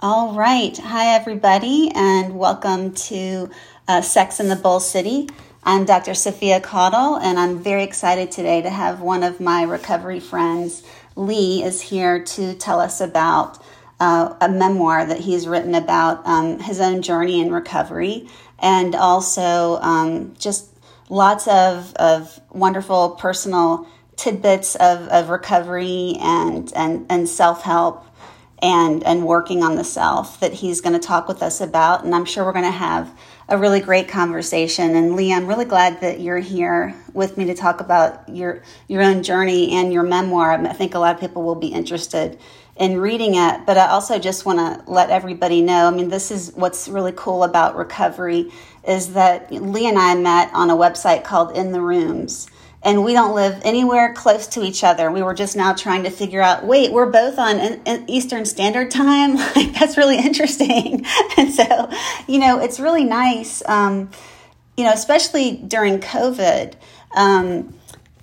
All right. Hi, everybody, and welcome to uh, Sex in the Bull City. I'm Dr. Sophia Caudle, and I'm very excited today to have one of my recovery friends, Lee, is here to tell us about uh, a memoir that he's written about um, his own journey in recovery and also um, just lots of, of wonderful personal tidbits of, of recovery and, and, and self help and, and working on the self that he's going to talk with us about. And I'm sure we're going to have a really great conversation. And Lee, I'm really glad that you're here with me to talk about your your own journey and your memoir. I think a lot of people will be interested in reading it. But I also just want to let everybody know. I mean, this is what's really cool about recovery is that Lee and I met on a website called In the Rooms and we don't live anywhere close to each other. We were just now trying to figure out, wait, we're both on an Eastern Standard Time. Like, that's really interesting. and so, you know, it's really nice, um, you know, especially during COVID. Um,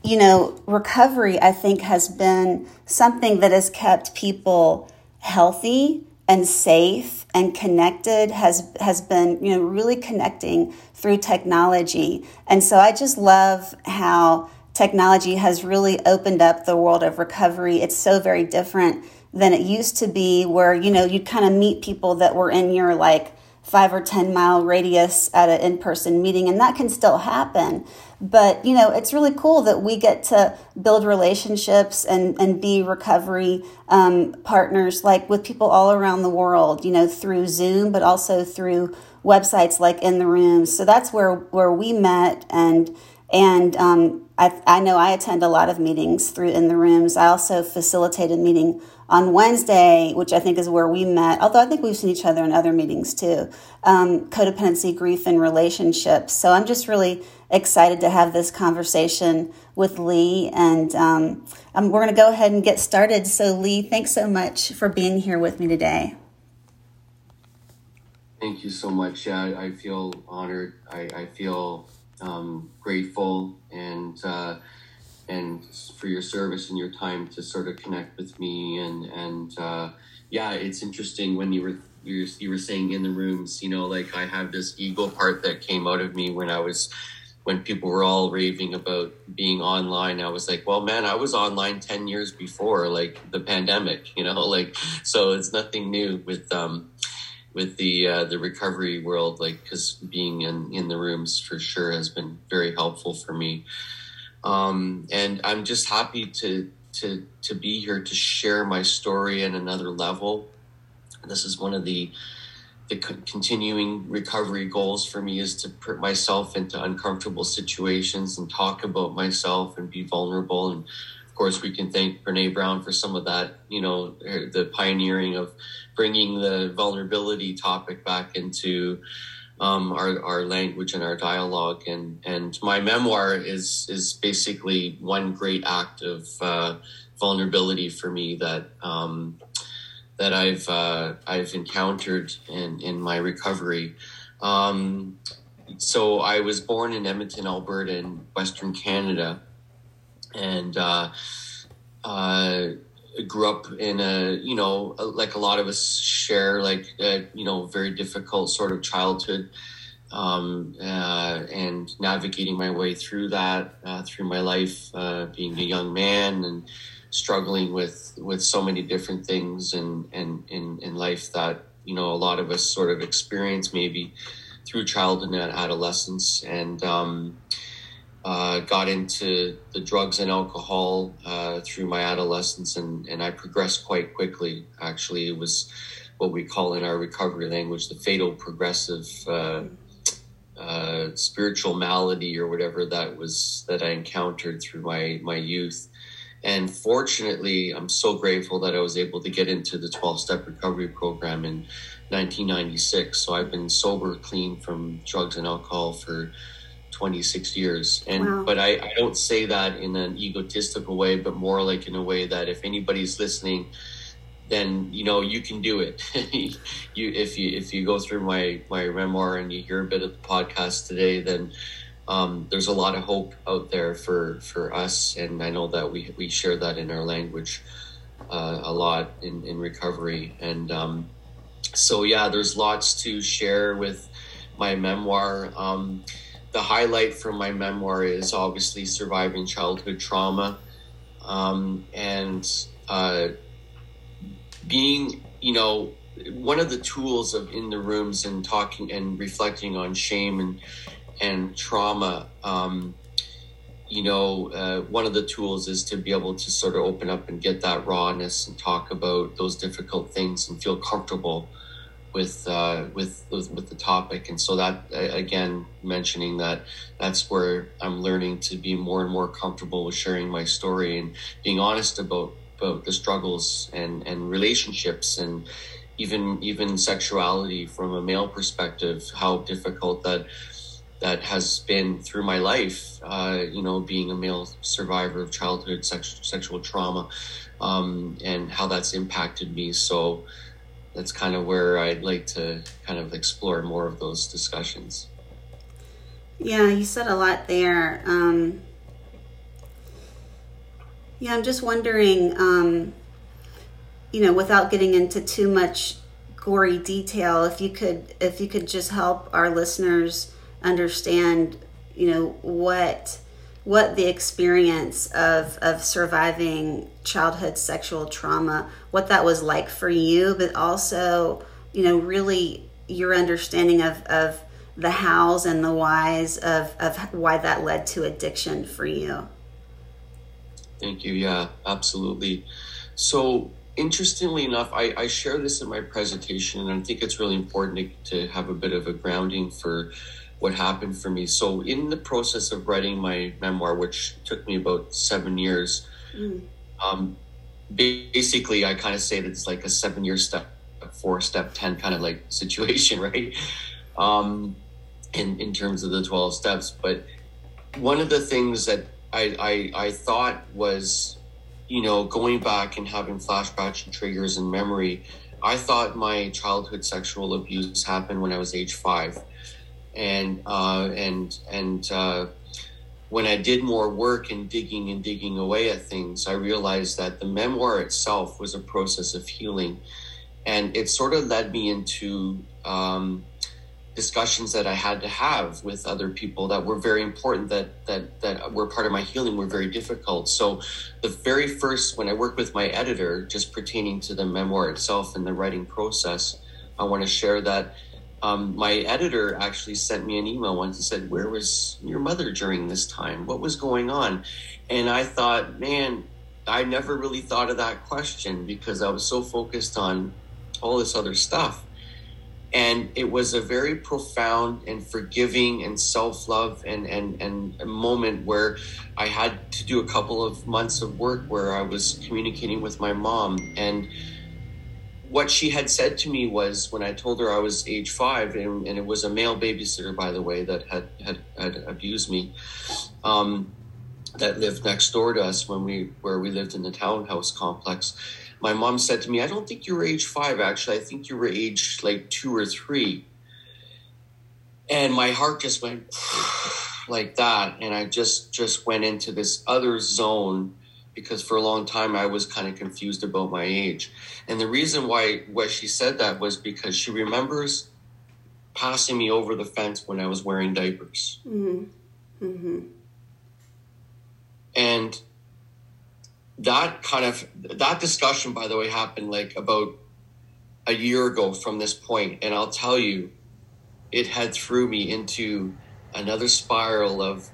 you know, recovery, I think, has been something that has kept people healthy and safe and connected has has been you know really connecting through technology and so i just love how technology has really opened up the world of recovery it's so very different than it used to be where you know you'd kind of meet people that were in your like five or 10 mile radius at an in person meeting, and that can still happen. But, you know, it's really cool that we get to build relationships and, and be recovery um, partners, like with people all around the world, you know, through Zoom, but also through websites like In the Room. So that's where, where we met and and um, I, I know I attend a lot of meetings through in the rooms. I also facilitate a meeting on Wednesday, which I think is where we met, although I think we've seen each other in other meetings too um, codependency, grief, and relationships. So I'm just really excited to have this conversation with Lee. And um, um we're going to go ahead and get started. So, Lee, thanks so much for being here with me today. Thank you so much. Yeah, I feel honored. I, I feel um, grateful and uh, and for your service and your time to sort of connect with me and and uh, yeah, it's interesting when you were you were, you were saying in the rooms, you know, like I have this ego part that came out of me when I was when people were all raving about being online i was like well man i was online 10 years before like the pandemic you know like so it's nothing new with um with the uh, the recovery world, like because being in in the rooms for sure has been very helpful for me. Um, and I'm just happy to to to be here to share my story at another level. This is one of the the continuing recovery goals for me is to put myself into uncomfortable situations and talk about myself and be vulnerable and of course, we can thank Brene Brown for some of that, you know, the pioneering of bringing the vulnerability topic back into um, our, our language and our dialogue. And, and my memoir is, is basically one great act of uh, vulnerability for me that, um, that I've, uh, I've encountered in, in my recovery. Um, so I was born in Edmonton, Alberta, in Western Canada and uh, uh, grew up in a you know like a lot of us share like a, you know very difficult sort of childhood um, uh, and navigating my way through that uh, through my life uh, being a young man and struggling with with so many different things and and in, in life that you know a lot of us sort of experience maybe through childhood and adolescence. And um, uh, got into the drugs and alcohol uh, through my adolescence, and, and I progressed quite quickly. Actually, it was what we call in our recovery language the fatal progressive uh, uh spiritual malady or whatever that was that I encountered through my my youth. And fortunately, I'm so grateful that I was able to get into the 12 step recovery program in 1996. So I've been sober, clean from drugs and alcohol for 26 years and wow. but I, I don't say that in an egotistical way but more like in a way that if anybody's listening then you know you can do it you if you if you go through my my memoir and you hear a bit of the podcast today then um, there's a lot of hope out there for for us and i know that we we share that in our language uh, a lot in in recovery and um, so yeah, there's lots to share with my memoir. Um, the highlight from my memoir is obviously surviving childhood trauma um, and uh, being, you know, one of the tools of in the rooms and talking and reflecting on shame and and trauma. Um, you know, uh, one of the tools is to be able to sort of open up and get that rawness and talk about those difficult things and feel comfortable with uh, with with the topic. And so that again, mentioning that that's where I'm learning to be more and more comfortable with sharing my story and being honest about about the struggles and and relationships and even even sexuality from a male perspective, how difficult that that has been through my life. Uh, you know, being a male survivor of childhood sex, sexual trauma, um, and how that's impacted me. So that's kind of where I'd like to kind of explore more of those discussions. Yeah, you said a lot there. Um, yeah, I'm just wondering, um, you know, without getting into too much gory detail, if you could, if you could just help our listeners understand, you know, what what the experience of of surviving childhood sexual trauma, what that was like for you, but also, you know, really your understanding of of the hows and the whys of of why that led to addiction for you. Thank you. Yeah, absolutely. So interestingly enough, I, I share this in my presentation, and I think it's really important to, to have a bit of a grounding for what happened for me. So, in the process of writing my memoir, which took me about seven years, mm. um, basically, I kind of say that it's like a seven year step four, step 10 kind of like situation, right? Um, in, in terms of the 12 steps. But one of the things that I, I, I thought was, you know, going back and having flashbacks and triggers and memory, I thought my childhood sexual abuse happened when I was age five and uh, and and uh, when I did more work and digging and digging away at things, I realized that the memoir itself was a process of healing, and it sort of led me into um, discussions that I had to have with other people that were very important that that that were part of my healing were very difficult. So the very first when I worked with my editor, just pertaining to the memoir itself and the writing process, I want to share that um, my editor actually sent me an email once and said, Where was your mother during this time? What was going on? And I thought, man, I never really thought of that question because I was so focused on all this other stuff. And it was a very profound and forgiving and self love and, and, and a moment where I had to do a couple of months of work where I was communicating with my mom. And what she had said to me was when I told her I was age five, and, and it was a male babysitter, by the way, that had had, had abused me, um, that lived next door to us when we where we lived in the townhouse complex. My mom said to me, "I don't think you were age five. Actually, I think you were age like two or three. And my heart just went like that, and I just just went into this other zone because for a long time I was kind of confused about my age. And the reason why why she said that was because she remembers passing me over the fence when I was wearing diapers. Mm-hmm. Mm-hmm. And that kind of that discussion, by the way, happened like about a year ago from this point, and I'll tell you, it had threw me into another spiral of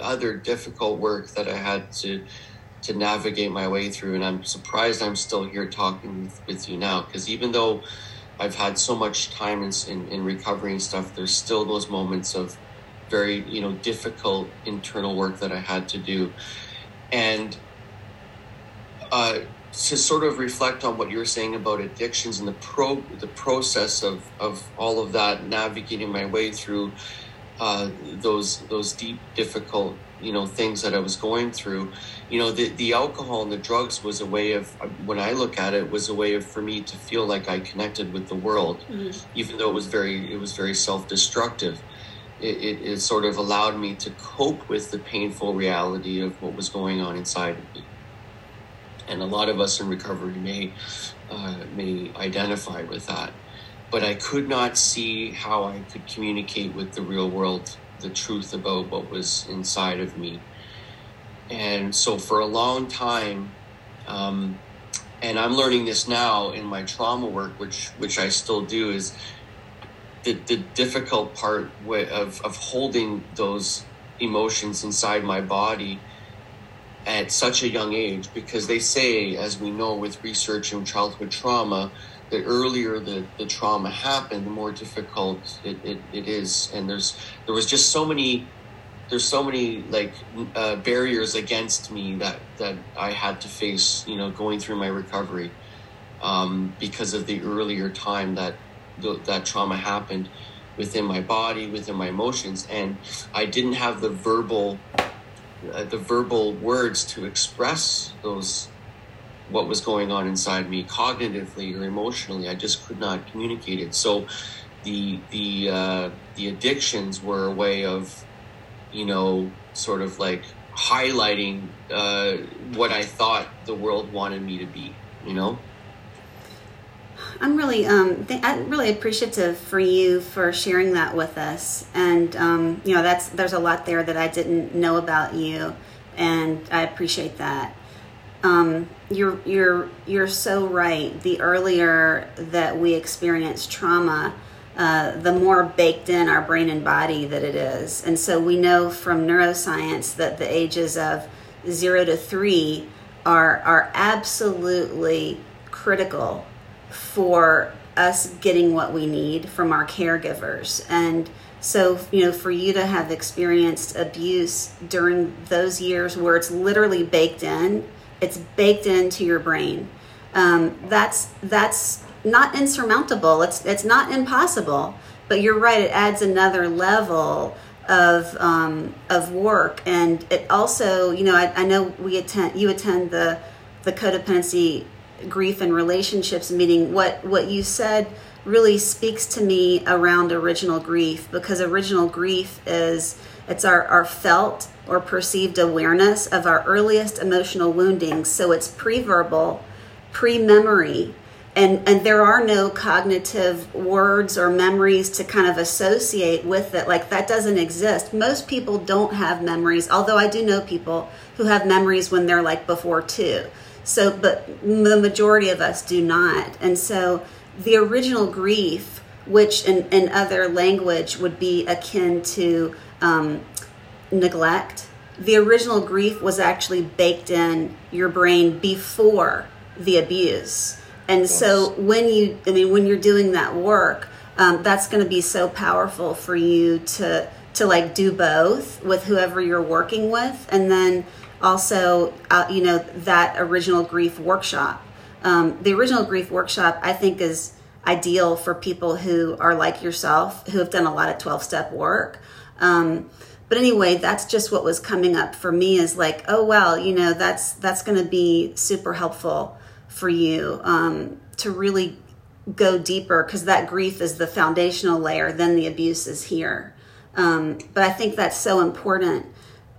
other difficult work that I had to to navigate my way through. And I'm surprised I'm still here talking with, you now because even though I've had so much time in, in, in recovering stuff, there's still those moments of very you know difficult internal work that I had to do, and uh, to sort of reflect on what you were saying about addictions and the pro the process of of all of that navigating my way through uh, those those deep difficult you know things that I was going through you know the, the alcohol and the drugs was a way of when i look at it was a way of for me to feel like i connected with the world mm-hmm. even though it was very it was very self-destructive it, it, it, sort of allowed me to cope with the painful reality of what was going on inside of me and a lot of us in recovery may uh, may identify with that. But I could not see how I could communicate with the real world the truth about what was inside of me. And so for a long time, um, and I'm learning this now in my trauma work, which which I still do, is the, the difficult part of, of holding those emotions inside my body at such a young age because they say, as we know with research in childhood trauma, the earlier the, the trauma happened, the more difficult it, it, it is. And there's there was just so many there's so many like uh, barriers against me that that I had to face, you know, going through my recovery um, because of the earlier time that that trauma happened within my body, within my emotions, and I didn't have the verbal uh, the verbal words to express those what was going on inside me cognitively or emotionally. I just could not communicate it. So the the uh, the addictions were a way of you know sort of like highlighting uh, what I thought the world wanted me to be. You know. I'm really, um, th- I'm really appreciative for you for sharing that with us, and um, you know, that's there's a lot there that I didn't know about you, and I appreciate that. Um, you're you're you're so right. The earlier that we experience trauma, uh, the more baked in our brain and body that it is, and so we know from neuroscience that the ages of zero to three are are absolutely critical for us getting what we need from our caregivers. And so, you know, for you to have experienced abuse during those years where it's literally baked in, it's baked into your brain. Um, that's that's not insurmountable. It's it's not impossible. But you're right. It adds another level of um, of work, and it also, you know, I, I know we attend. You attend the the codependency grief and relationships meeting what what you said really speaks to me around original grief because original grief is it's our, our felt or perceived awareness of our earliest emotional wounding. So it's pre-verbal pre-memory. And and there are no cognitive words or memories to kind of associate with it. Like that doesn't exist. Most people don't have memories although i do know people who have memories when they're like before two. So, but the majority of us do not. And so the original grief, which in, in other language would be akin to um, neglect, the original grief was actually baked in your brain before the abuse. And yes. so when you, I mean, when you're doing that work, um, that's going to be so powerful for you to to like do both with whoever you're working with, and then also, uh, you know, that original grief workshop. Um, the original grief workshop, I think, is ideal for people who are like yourself, who have done a lot of 12 step work. Um, but anyway, that's just what was coming up for me is like, oh, well, you know, that's, that's going to be super helpful for you um, to really go deeper because that grief is the foundational layer, then the abuse is here. Um, but I think that's so important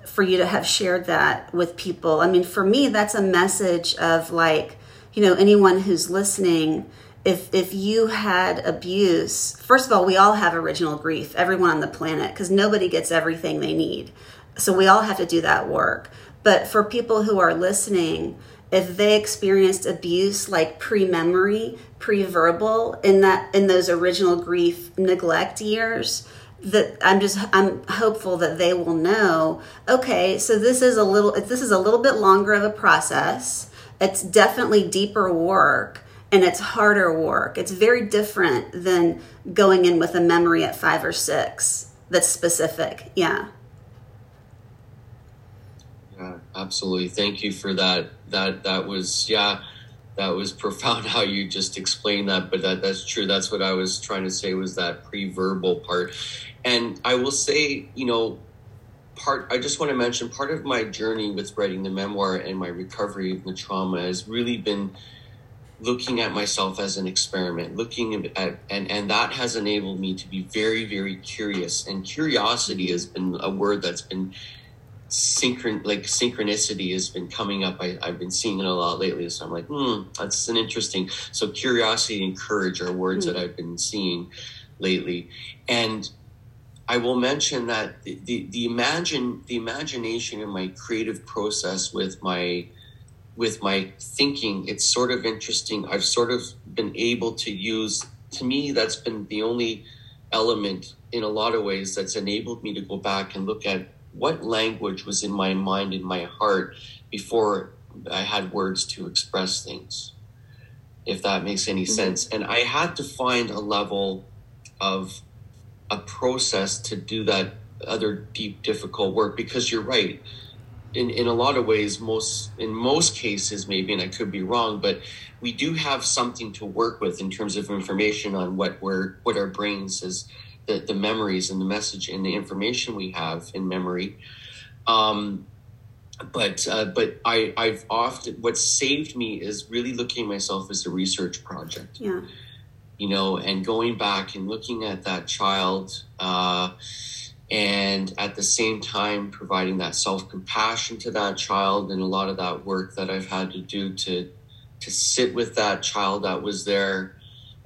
for you to have shared that with people. I mean, for me, that's a message of like, you know, anyone who's listening, if if you had abuse, first of all, we all have original grief, everyone on the planet, because nobody gets everything they need. So we all have to do that work. But for people who are listening, if they experienced abuse like pre-memory, pre-verbal in that in those original grief neglect years, that I'm just I'm hopeful that they will know okay so this is a little this is a little bit longer of a process it's definitely deeper work and it's harder work. It's very different than going in with a memory at 5 or 6 that's specific. Yeah. Yeah absolutely. Thank you for that. That that was yeah that was profound how you just explained that but that that's true. That's what i was trying to say was that pre-verbal part. And I will say, you know, part I just want to mention part of my journey with writing the memoir and my recovery of the trauma has really been looking at myself as an experiment looking at and and that has enabled me to be very very curious and curiosity has been a word that's been synchron like synchronicity has been coming up. I, have been seeing it a lot lately, so I'm like, hmm, that's an interesting. So curiosity and courage are words mm. that I've been seeing lately, and I will mention that the, the, the imagine the imagination in my creative process with my with my thinking, it's sort of interesting. I've sort of been able to use to me that's been the only element in a lot of ways that's enabled me to go back and look at what language was in my mind in my heart before I had words to express things, if that makes any mm-hmm. sense. And I had to find a level of a process to do that other deep, difficult work because you're right. In, in a lot of ways, most in most cases, maybe, and I could be wrong, but we do have something to work with in terms of information on what we're what our brains is the, the memories and the message and the information we have in memory. Um, but uh, but I I've often what saved me is really looking at myself as a research project. Yeah. You know, and going back and looking at that child, uh, and at the same time providing that self compassion to that child, and a lot of that work that I've had to do to to sit with that child that was there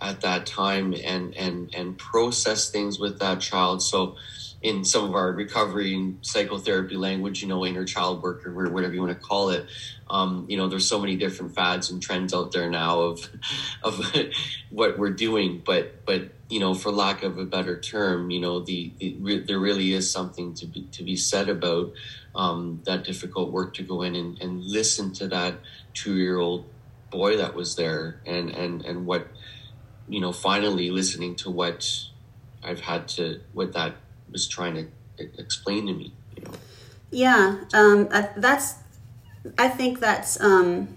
at that time and and and process things with that child. So in some of our recovery and psychotherapy language you know inner child work or whatever you want to call it um, you know there's so many different fads and trends out there now of of what we're doing. But but you know for lack of a better term you know the, the there really is something to be to be said about um, that difficult work to go in and, and listen to that two year old boy that was there and and and what you know, finally listening to what I've had to, what that was trying to explain to me, you know. Yeah, um, that's, I think that's, um,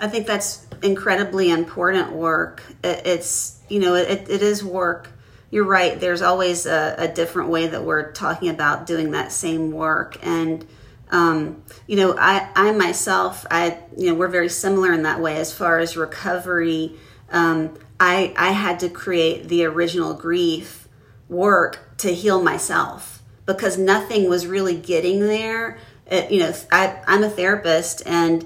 I think that's incredibly important work. it's, you know, it, it is work. You're right. There's always a, a different way that we're talking about doing that same work. And, um, you know, I, I myself, I, you know, we're very similar in that way as far as recovery um, I, I had to create the original grief work to heal myself because nothing was really getting there. It, uh, you know, I, I'm a therapist and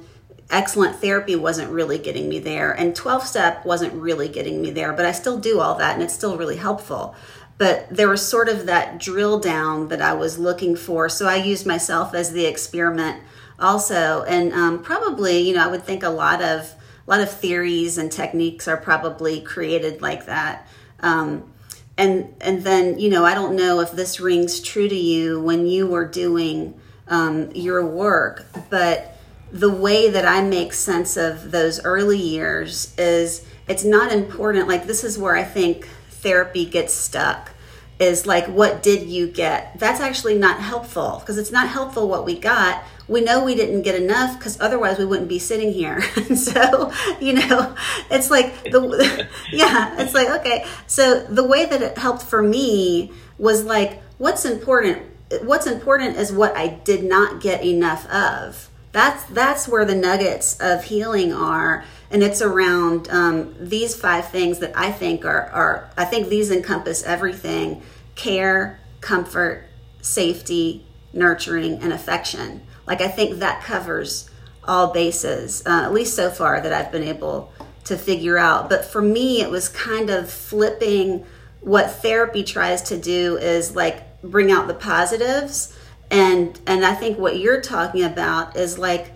excellent therapy wasn't really getting me there and 12 step wasn't really getting me there but i still do all that and it's still really helpful but there was sort of that drill down that i was looking for so i used myself as the experiment also and um, probably you know i would think a lot of a lot of theories and techniques are probably created like that. Um, and and then you know I don't know if this rings true to you when you were doing um, your work, but the way that I make sense of those early years is it's not important. Like this is where I think therapy gets stuck is like what did you get that's actually not helpful because it's not helpful what we got we know we didn't get enough because otherwise we wouldn't be sitting here. so, you know, it's like the yeah, it's like okay. So the way that it helped for me was like what's important what's important is what I did not get enough of. That's that's where the nuggets of healing are and it's around um, these five things that I think are, are I think these encompass everything care, comfort, safety, nurturing, and affection. Like I think that covers all bases, uh, at least so far that I've been able to figure out. But for me, it was kind of flipping what therapy tries to do is like bring out the positives and and I think what you're talking about is like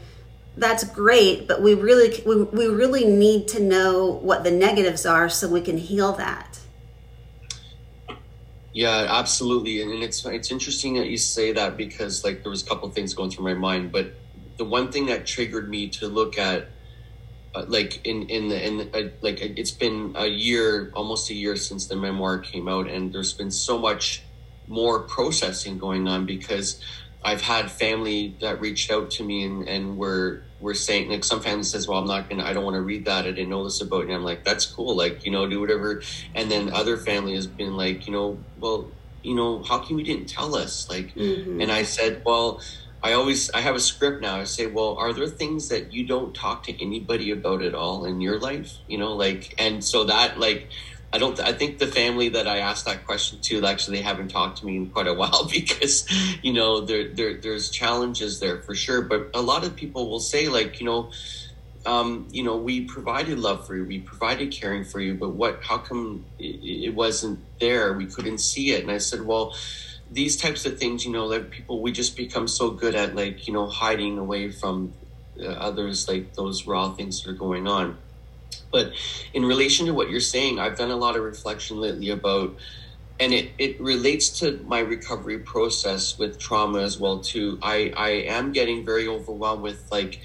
that's great but we really we, we really need to know what the negatives are so we can heal that. Yeah, absolutely, and, it's it's interesting that you say that because like there was a couple things going through my mind, but the one thing that triggered me to look at uh, like in in the in uh, like it's been a year, almost a year since the memoir came out, and there's been so much more processing going on because I've had family that reached out to me and and were we're saying like some family says well i'm not gonna i don't want to read that. I didn't know this about you. I'm like that's cool. Like you know do whatever. And then other family has been like you know well you know how come you didn't tell us? Like mm-hmm. and i said well i always i have a script now. I say well are there things that you don't talk to anybody about at all in your life? You know like and so that like I don't. I think the family that I asked that question to actually haven't talked to me in quite a while because, you know, there, there there's challenges there for sure. But a lot of people will say like, you know, um, you know, we provided love for you, we provided caring for you, but what? How come it, it wasn't there? We couldn't see it. And I said, well, these types of things, you know, like people, we just become so good at like, you know, hiding away from uh, others, like those raw things that are going on. But in relation to what you're saying, I've done a lot of reflection lately about, and it, it relates to my recovery process with trauma as well too. I, I am getting very overwhelmed with like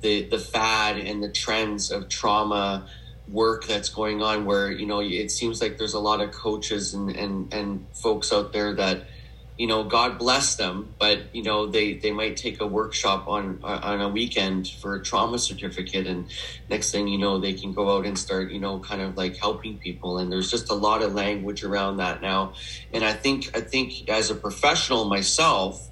the the fad and the trends of trauma work that's going on where you know it seems like there's a lot of coaches and and, and folks out there that you know, God bless them, but you know, they they might take a workshop on on a weekend for a trauma certificate, and next thing you know, they can go out and start, you know, kind of like helping people. And there's just a lot of language around that now, and I think I think as a professional myself,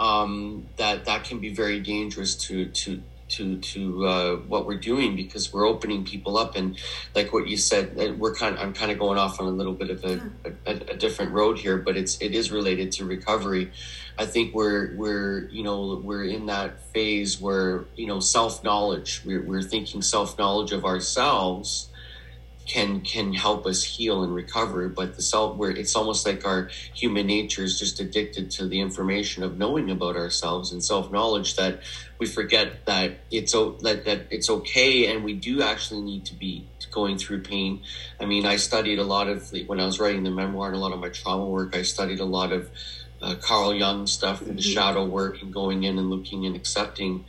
um, that that can be very dangerous to to to to uh, what we're doing because we're opening people up. And like what you said uh, we're kind of, I'm kind of going off on a little bit of a, a, a, different road here but it's it is related to recovery. I think we're we're you know we're in that phase where you know self knowledge we're, we're thinking self knowledge of ourselves can can help us heal and recover but the self where it's almost like our human nature is just addicted to the information of knowing about ourselves and self knowledge that we forget that it's that, that it's okay and we do actually need to be going through pain i mean i studied a lot of when i was writing the memoir and a lot of my trauma work i studied a lot of uh, carl jung stuff and the mm-hmm. shadow work and going in and looking and accepting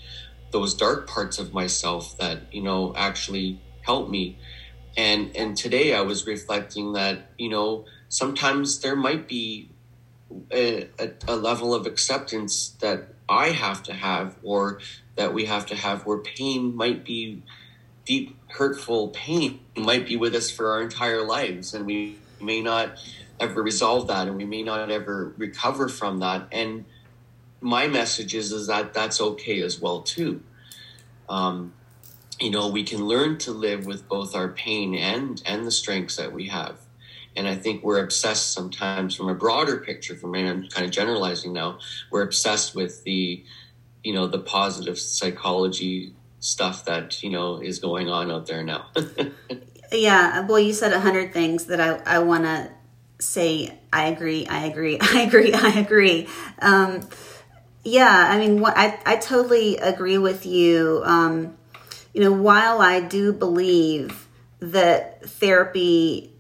those dark parts of myself that you know actually help me and and today I was reflecting that you know sometimes there might be a, a, a, level of acceptance that I have to have or that we have to have where pain might be deep hurtful pain might be with us for our entire lives. And we may not ever resolve that and we may not ever recover from that. And my message is is that that's okay as well too. Um, you know we can learn to live with both our pain and and the strengths that we have. And i think we're obsessed sometimes from a broader picture from me i'm kind of generalizing now we're obsessed with the you know the positive psychology stuff that you know is going on out there now. Yeah well you said a hundred things that i, I want to say i agree i agree i agree i agree. Um, yeah i mean what, I, I totally agree with you. Um, you know, while I do believe that therapy,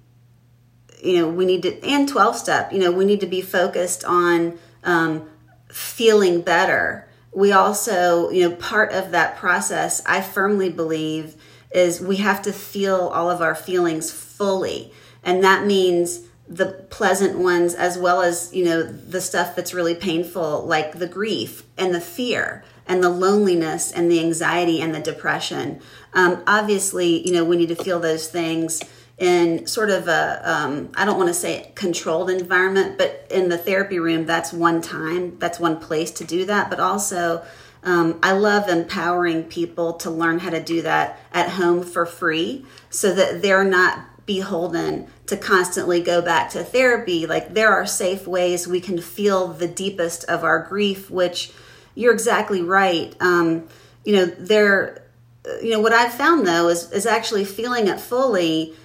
you know, we need to, and 12 step, you know, we need to be focused on um, feeling better. We also, you know, part of that process, I firmly believe, is we have to feel all of our feelings fully. And that means the pleasant ones as well as, you know, the stuff that's really painful, like the grief and the fear and the loneliness and the anxiety and the depression. Um, obviously, you know, we need to feel those things in sort of a um, I don't want to say controlled environment, but in the therapy room, that's one time, that's one place to do that. But also, um, I love empowering people to learn how to do that at home for free so that they're not beholden to constantly go back to therapy. Like, there are safe ways we can feel the deepest of our grief, which you're exactly right. Um, you know, there, you know, what I've found though is, is actually feeling it fully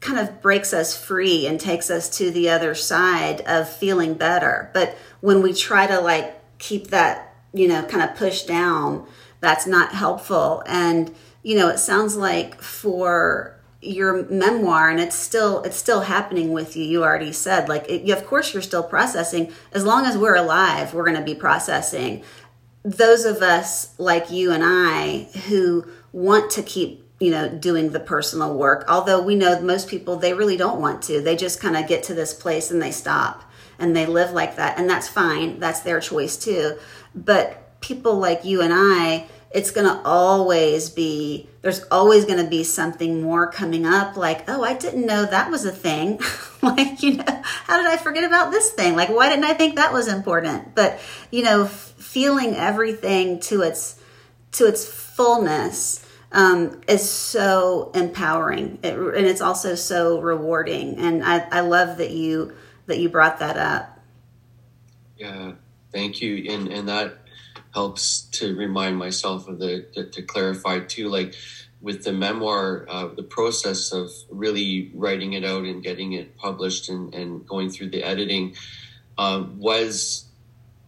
kind of breaks us free and takes us to the other side of feeling better. But when we try to like keep that, you know, kind of push down, that's not helpful. And, you know, it sounds like for your memoir and it's still it's still happening with you you already said like it, of course you're still processing as long as we're alive we're going to be processing those of us like you and I who want to keep you know doing the personal work although we know most people they really don't want to. They just kind of get to this place and they stop and they live like that and that's fine. That's their choice too. But people like you and I it's going to always be there's always going to be something more coming up like oh i didn't know that was a thing. Like you know how did i forget about this thing? Like why didn't i think that was important? But you know feeling everything to its to its fullness um, is so empowering, it, and it's also so rewarding. And I, I love that you that you brought that up. Yeah, thank you, and and that helps to remind myself of the to, to clarify too, like with the memoir, uh, the process of really writing it out and getting it published and, and going through the editing um, was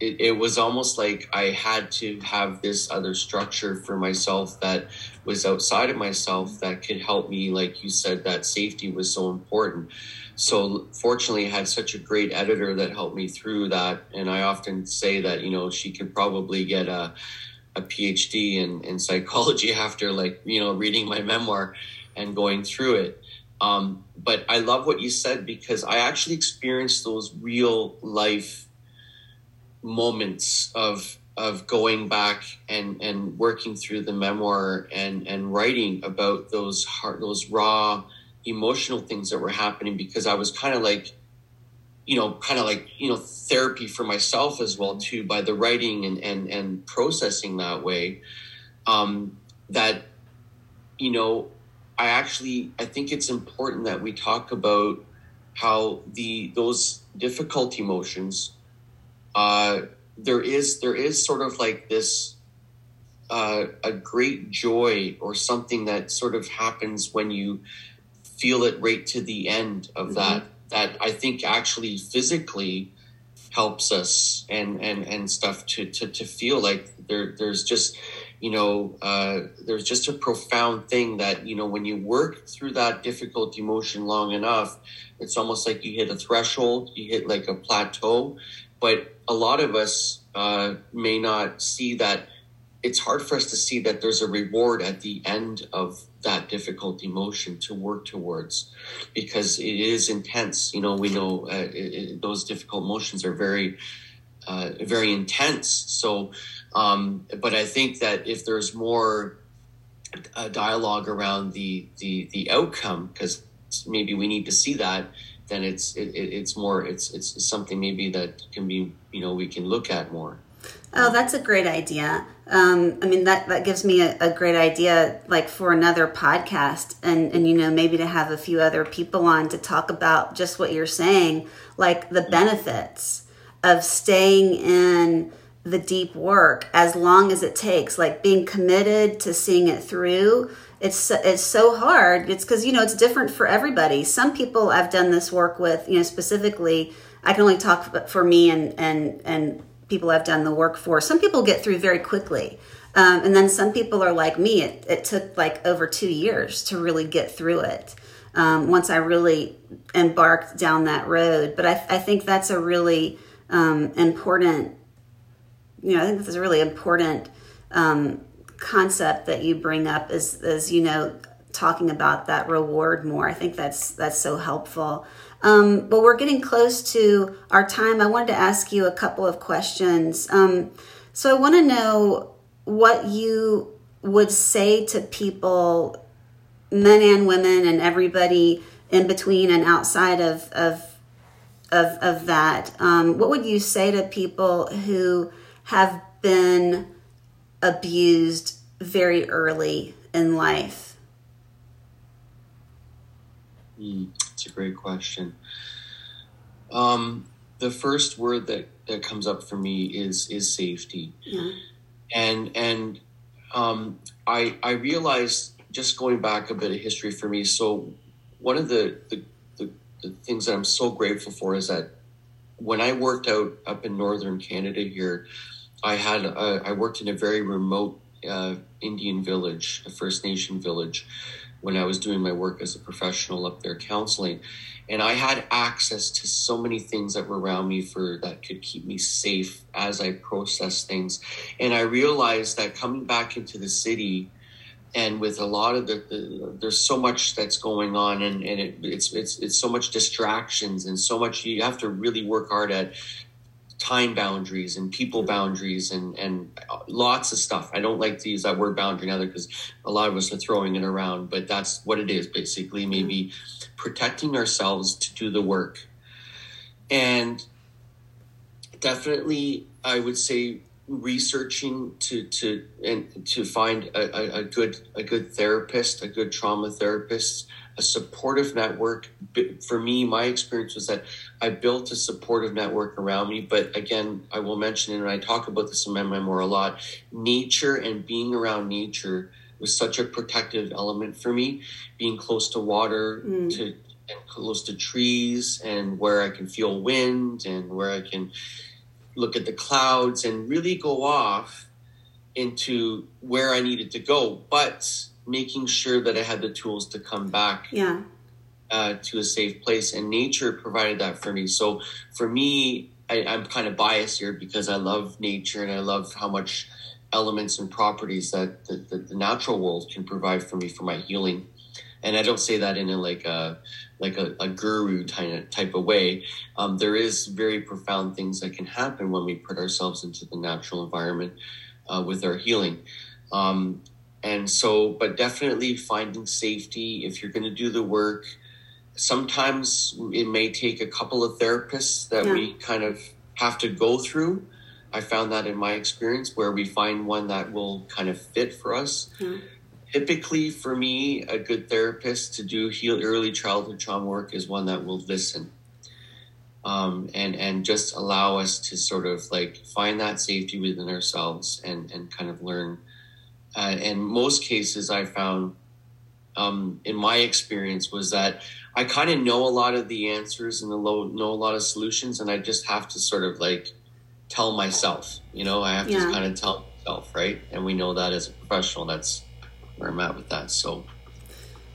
it, it, was almost like I had to have this other structure for myself that was outside of myself that could help me. Like you said, that safety was so important. So fortunately, I had such a great editor that helped me through that. And I often say that you know she could probably get a a PhD in, in psychology after like you know reading my memoir and going through it. Um, but I love what you said because I actually experienced those real life moments of of going back and and working through the memoir and and writing about those hard those raw emotional things that were happening because I was kind of like you know, kind of like, you know, therapy for myself as well too, by the writing and, and, and processing that way. Um, that, you know, I actually, I think it's important that we talk about how the, those difficult emotions, uh, there is, there is sort of like this, uh, a great joy or something that sort of happens when you feel it right to the end of mm-hmm. that that I think actually physically helps us and and and stuff to to to feel like there there's just you know uh, there's just a profound thing that you know when you work through that difficult emotion long enough it's almost like you hit a threshold you hit like a plateau but a lot of us uh, may not see that it's hard for us to see that there's a reward at the end of that difficult emotion to work towards because it is intense. You know, we know uh, it, it, those difficult emotions are very, uh, very intense. So, um, but I think that if there's more uh, dialogue around the the the outcome, because maybe we need to see that, then it's it, it's more it's it's something maybe that can be you know we can look at more. Oh, that's a great idea. Um, I mean, that, that gives me a, a, great idea, like for another podcast, and and you know maybe to have a few other people on to talk about just what you're saying, like the benefits of staying in the deep work as long as it takes, like being committed to seeing it through. It's it's so hard. It's because you know it's different for everybody. Some people I've done this work with, you know, specifically. I can only talk for me and and and people I've done the work for. Some people get through very quickly. Um, and then some people are like me. It, it, took like over two years to really get through it. Um, once I really embarked down that road, but I, I think that's a really um, important. You know, I think that's a really important um, concept that you bring up. Is is you know talking about that reward more. I think that's that's so helpful. Um, but we're getting close to our time. I wanted to ask you a couple of questions. Um, so I want to know what you would say to people, men and women, and everybody in between and outside of of of, of that. Um, what would you say to people who have been abused very early in life? Mm. That's a great question. Um, the first word that, that comes up for me is is safety, yeah. and and um, I I realized just going back a bit of history for me. So one of the the, the, the things that I'm so grateful for is that when I worked out up in northern Canada here, I had I worked in a very remote uh, Indian village, a First Nation village, when I was doing my work as a professional up there counseling. And I had access to so many things that were around me for that could keep me safe as I process things. And I realized that coming back into the city and with a lot of the, the there's so much that's going on and, and it, it's it's it's so much distractions and so much you have to really work hard at time boundaries and people boundaries and and uh, lots of stuff. I don't like to use that word boundary either because a lot of us are throwing it around, but that's what it is basically. Maybe protecting ourselves to do the work, and definitely, I would say researching to to and to find a, a good a good therapist, a good trauma therapist, a supportive network. For me, my experience was that I built a supportive network around me. But again, I will mention, and I talk about this in my memoir a lot. Nature and being around nature was such a protective element for me. Being close to water, mm. to and close to trees, and where I can feel wind, and where I can look at the clouds and really go off into where I needed to go, but making sure that I had the tools to come back yeah. uh, to a safe place. And nature provided that for me. So for me, I, am kind of biased here because I love nature and I love how much elements and properties that the, the, the natural world can provide for me for my healing. And I don't say that in a like a like a, a guru type of, type of way. Um, there is very profound things that can happen when we put ourselves into the natural environment uh, with our healing. Um, and so, but definitely finding safety if you're going to do the work. Sometimes it may take a couple of therapists that yeah. we kind of have to go through. I found that in my experience where we find one that will kind of fit for us. Yeah typically for me a good therapist to do heal early childhood trauma work is one that will listen um, and and just allow us to sort of like find that safety within ourselves and and kind of learn uh, and most cases i found um, in my experience was that i kind of know a lot of the answers and know a lot of solutions and i just have to sort of like tell myself you know i have yeah. to kind of tell myself right and we know that as a professional that's where I'm at with that. So.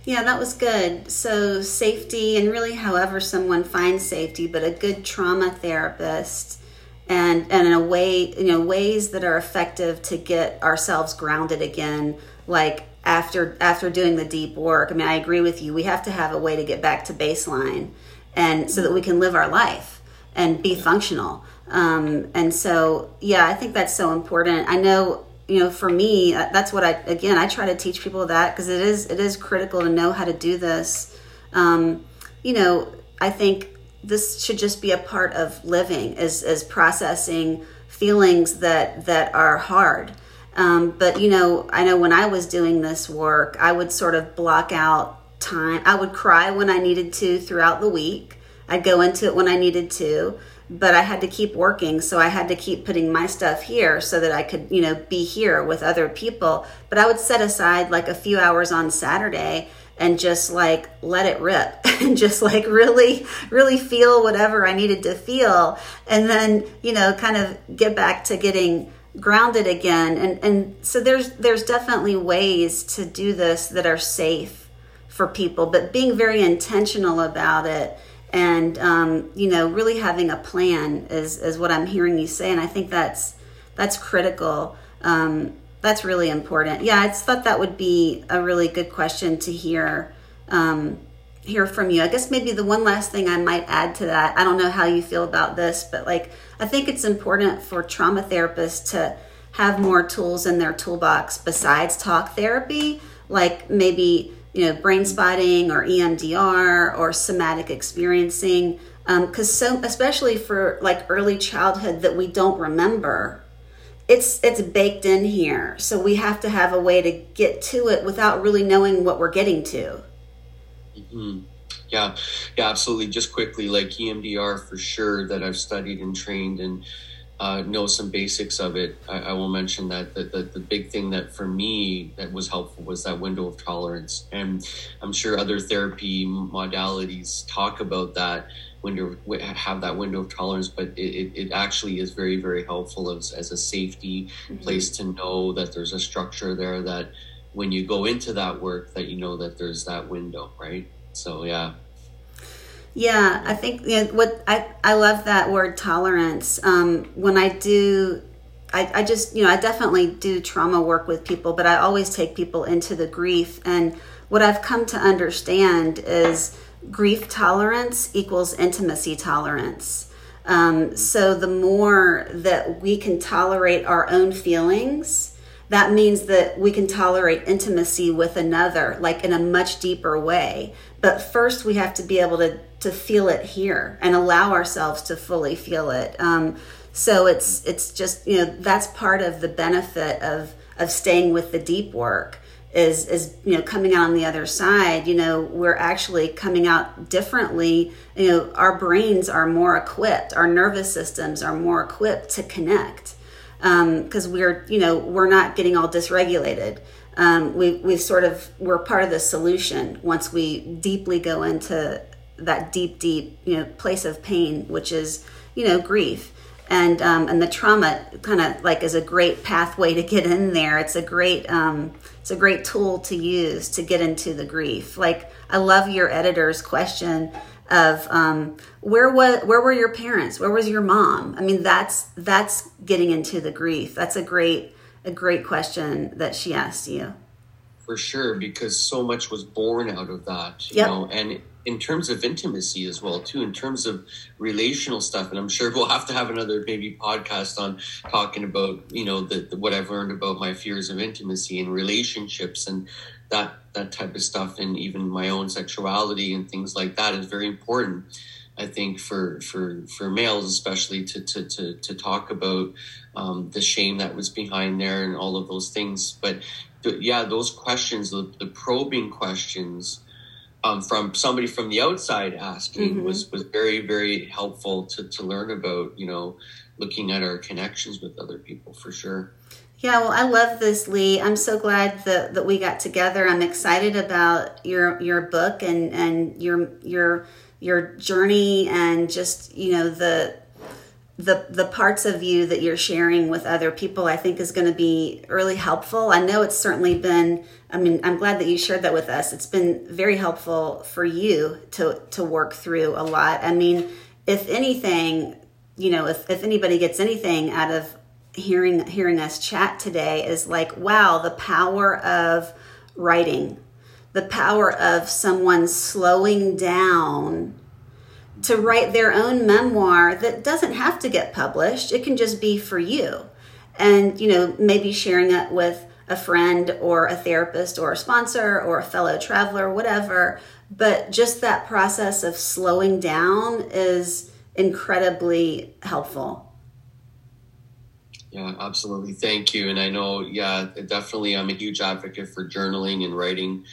Yeah, that was good. So, safety, and really, however someone finds safety, but a good trauma therapist, and and in a way, you know, ways that are effective to get ourselves grounded again, like after after doing the deep work. I mean, I agree with you. We have to have a way to get back to baseline, and so that we can live our life and be functional. Um, and so, yeah, I think that's so important. I know you know for me uh, that's what i again i try to teach people that because it is it is critical to know how to do this um, you know i think this should just be a part of living is is processing feelings that that are hard um, but you know i know when i was doing this work i would sort of block out time i would cry when i needed to throughout the week i'd go into it when i needed to but I had to keep working. So I had to keep putting my stuff here so that I could, you know, be here with other people. But I would set aside like a few hours on Saturday and just like let it rip and just like really, really feel whatever I needed to feel. And then, you know, kind of get back to getting grounded again. And, and so there's, there's definitely ways to do this that are safe for people, but being very intentional about it and um, you know really having a plan is is what i'm hearing you say and i think that's that's critical um, that's really important yeah i just thought that would be a really good question to hear um, hear from you i guess maybe the one last thing i might add to that i don't know how you feel about this but like i think it's important for trauma therapists to have more tools in their toolbox besides talk therapy like maybe you know, brain spotting or EMDR or somatic experiencing. Because um, so, especially for like early childhood that we don't remember, it's it's baked in here. So we have to have a way to get to it without really knowing what we're getting to. Mm-hmm. Yeah, yeah, absolutely. Just quickly, like EMDR for sure that I've studied and trained and uh, know some basics of it, I, I will mention that the, the, the, big thing that for me that was helpful was that window of tolerance. And I'm sure other therapy modalities talk about that window, have that window of tolerance, but it, it, actually is very, very helpful as, as a safety mm-hmm. place to know that there's a structure there that when you go into that work that you know that there's that window, right? So yeah. Yeah, I think you know, what I I love that word tolerance. Um, when I do, I, I just you know I definitely do trauma work with people, but I always take people into the grief. And what I've come to understand is grief tolerance equals intimacy tolerance. Um, so the more that we can tolerate our own feelings, that means that we can tolerate intimacy with another, like in a much deeper way. But first, we have to be able to to feel it here and allow ourselves to fully feel it. Um, So it's it's just you know that's part of the benefit of of staying with the deep work is is you know coming out on the other side you know we're actually coming out differently. You know our brains are more equipped. Our nervous systems are more equipped to connect because um, we're you know we're not getting all dysregulated. Um, we we sort of we're part of the solution once we deeply go into that deep deep you know place of pain which is you know grief and um, and the trauma kind of like is a great pathway to get in there. It's a great um, it's a great tool to use to get into the grief. Like I love your editor's question of um, where was where were your parents? Where was your mom? I mean that's that's getting into the grief. That's a great a great question that she asked you. For sure, because so much was born out of that, you yep. know, and in terms of intimacy as well too in terms of relational stuff and i'm sure we'll have to have another maybe podcast on talking about you know the, the, what i've learned about my fears of intimacy and relationships and that that type of stuff and even my own sexuality and things like that is very important I think for for for males especially to to to, to talk about um, the shame that was behind there and all of those things. But, yeah, those questions, the, the probing questions, um, from somebody from the outside asking mm-hmm. was was very very helpful to to learn about you know looking at our connections with other people for sure. Yeah, well, I love this, Lee. I'm so glad that, that we got together. I'm excited about your your book and and your your your journey and just you know the the the parts of you that you're sharing with other people i think is going to be really helpful. I know it's certainly been i mean i'm glad that you shared that with us. It's been very helpful for you to to work through a lot. I mean if anything you know if, if anybody gets anything out of hearing hearing us chat today is like wow the power of writing the power of someone slowing down to write their own memoir that doesn't have to get published. It can just be for you. And, you know, maybe sharing it with a friend or a therapist or a sponsor or a fellow traveler, whatever. But just that process of slowing down is incredibly helpful. Yeah, absolutely. Thank you. And I know, yeah, definitely, I'm a huge advocate for journaling and writing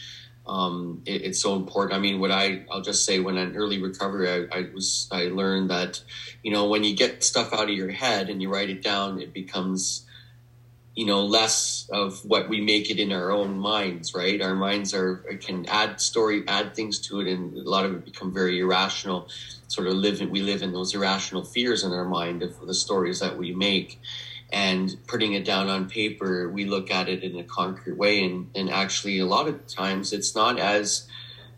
um, it, it's so important. I mean, what I I'll just say when in early recovery, I, I, was I learned that you know when you get stuff out of your head and you write it down, it becomes you know less of what we make it in our own minds. Right, our minds are can add story, add things to it, and a lot of it become very irrational. Sort of live we live in those irrational fears in our mind of the stories that we make and putting it down on paper, we look at it in a concrete way. And, and actually, a lot of times, it's not as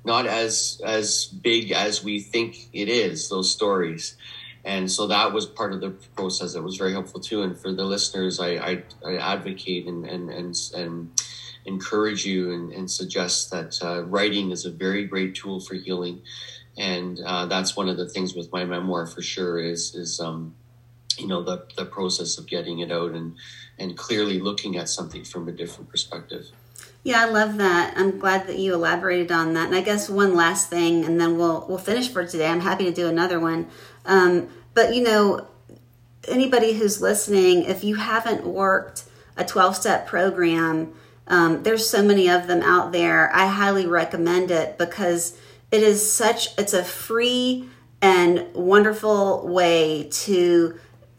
not as as big as we think it is. Those stories, and so that was part of the process that was very helpful too. And for the listeners, I I, I advocate and and and, and encourage you and, and suggest that uh, writing is a very great tool for healing. And uh, that's one of the things with my memoir for sure is is um, you know the the process of getting it out and and clearly looking at something from a different perspective. Yeah, I love that. I'm glad that you elaborated on that. And I guess one last thing, and then we'll we'll finish for today. I'm happy to do another one. Um, but you know, anybody who's listening, if you haven't worked a 12 step program, um, there's so many of them out there. I highly recommend it because it is such it's a free and wonderful way to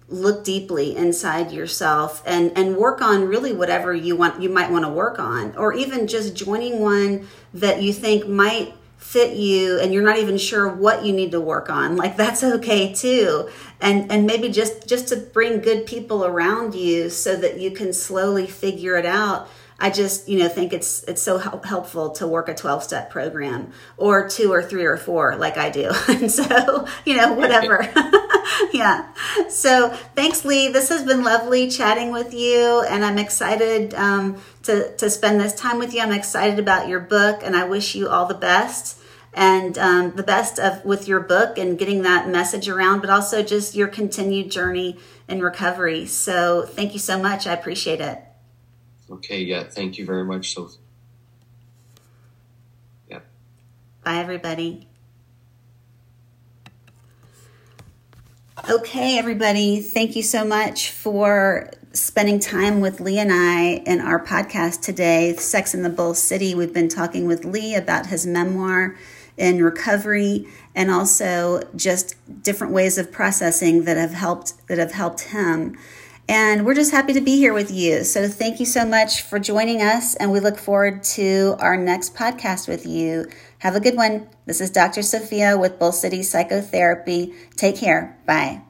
look deeply inside yourself and and work on really whatever you want you might want to work on or even just joining one that you think might fit you and you're not even sure what you need to work on like that's okay too. And and maybe just just to bring good people around you so that you can slowly figure it out I just, you know, think it's it's so help, helpful to work a 12 step program or two or three or four like I do. and so, you know, whatever. yeah. So thanks, Lee. This has been lovely chatting with you, and I'm excited um, to to spend this time with you. I'm excited about your book, and I wish you all the best and um, the best of with your book and getting that message around, but also just your continued journey in recovery. So thank you so much. I appreciate it. Okay. Yeah. Thank you very much, Sophie. Yeah. Bye, everybody. Okay, everybody, thank you so much for spending time with Lee and I in our podcast today, Sex in the Bull City. We've been talking with Lee about his memoir in recovery and also just different ways of processing that have helped that have helped him. And we're just happy to be here with you. So thank you so much for joining us and we look forward to our next podcast with you. Have a good one. This is Dr. Sophia with Bull City Psychotherapy. Take care. Bye.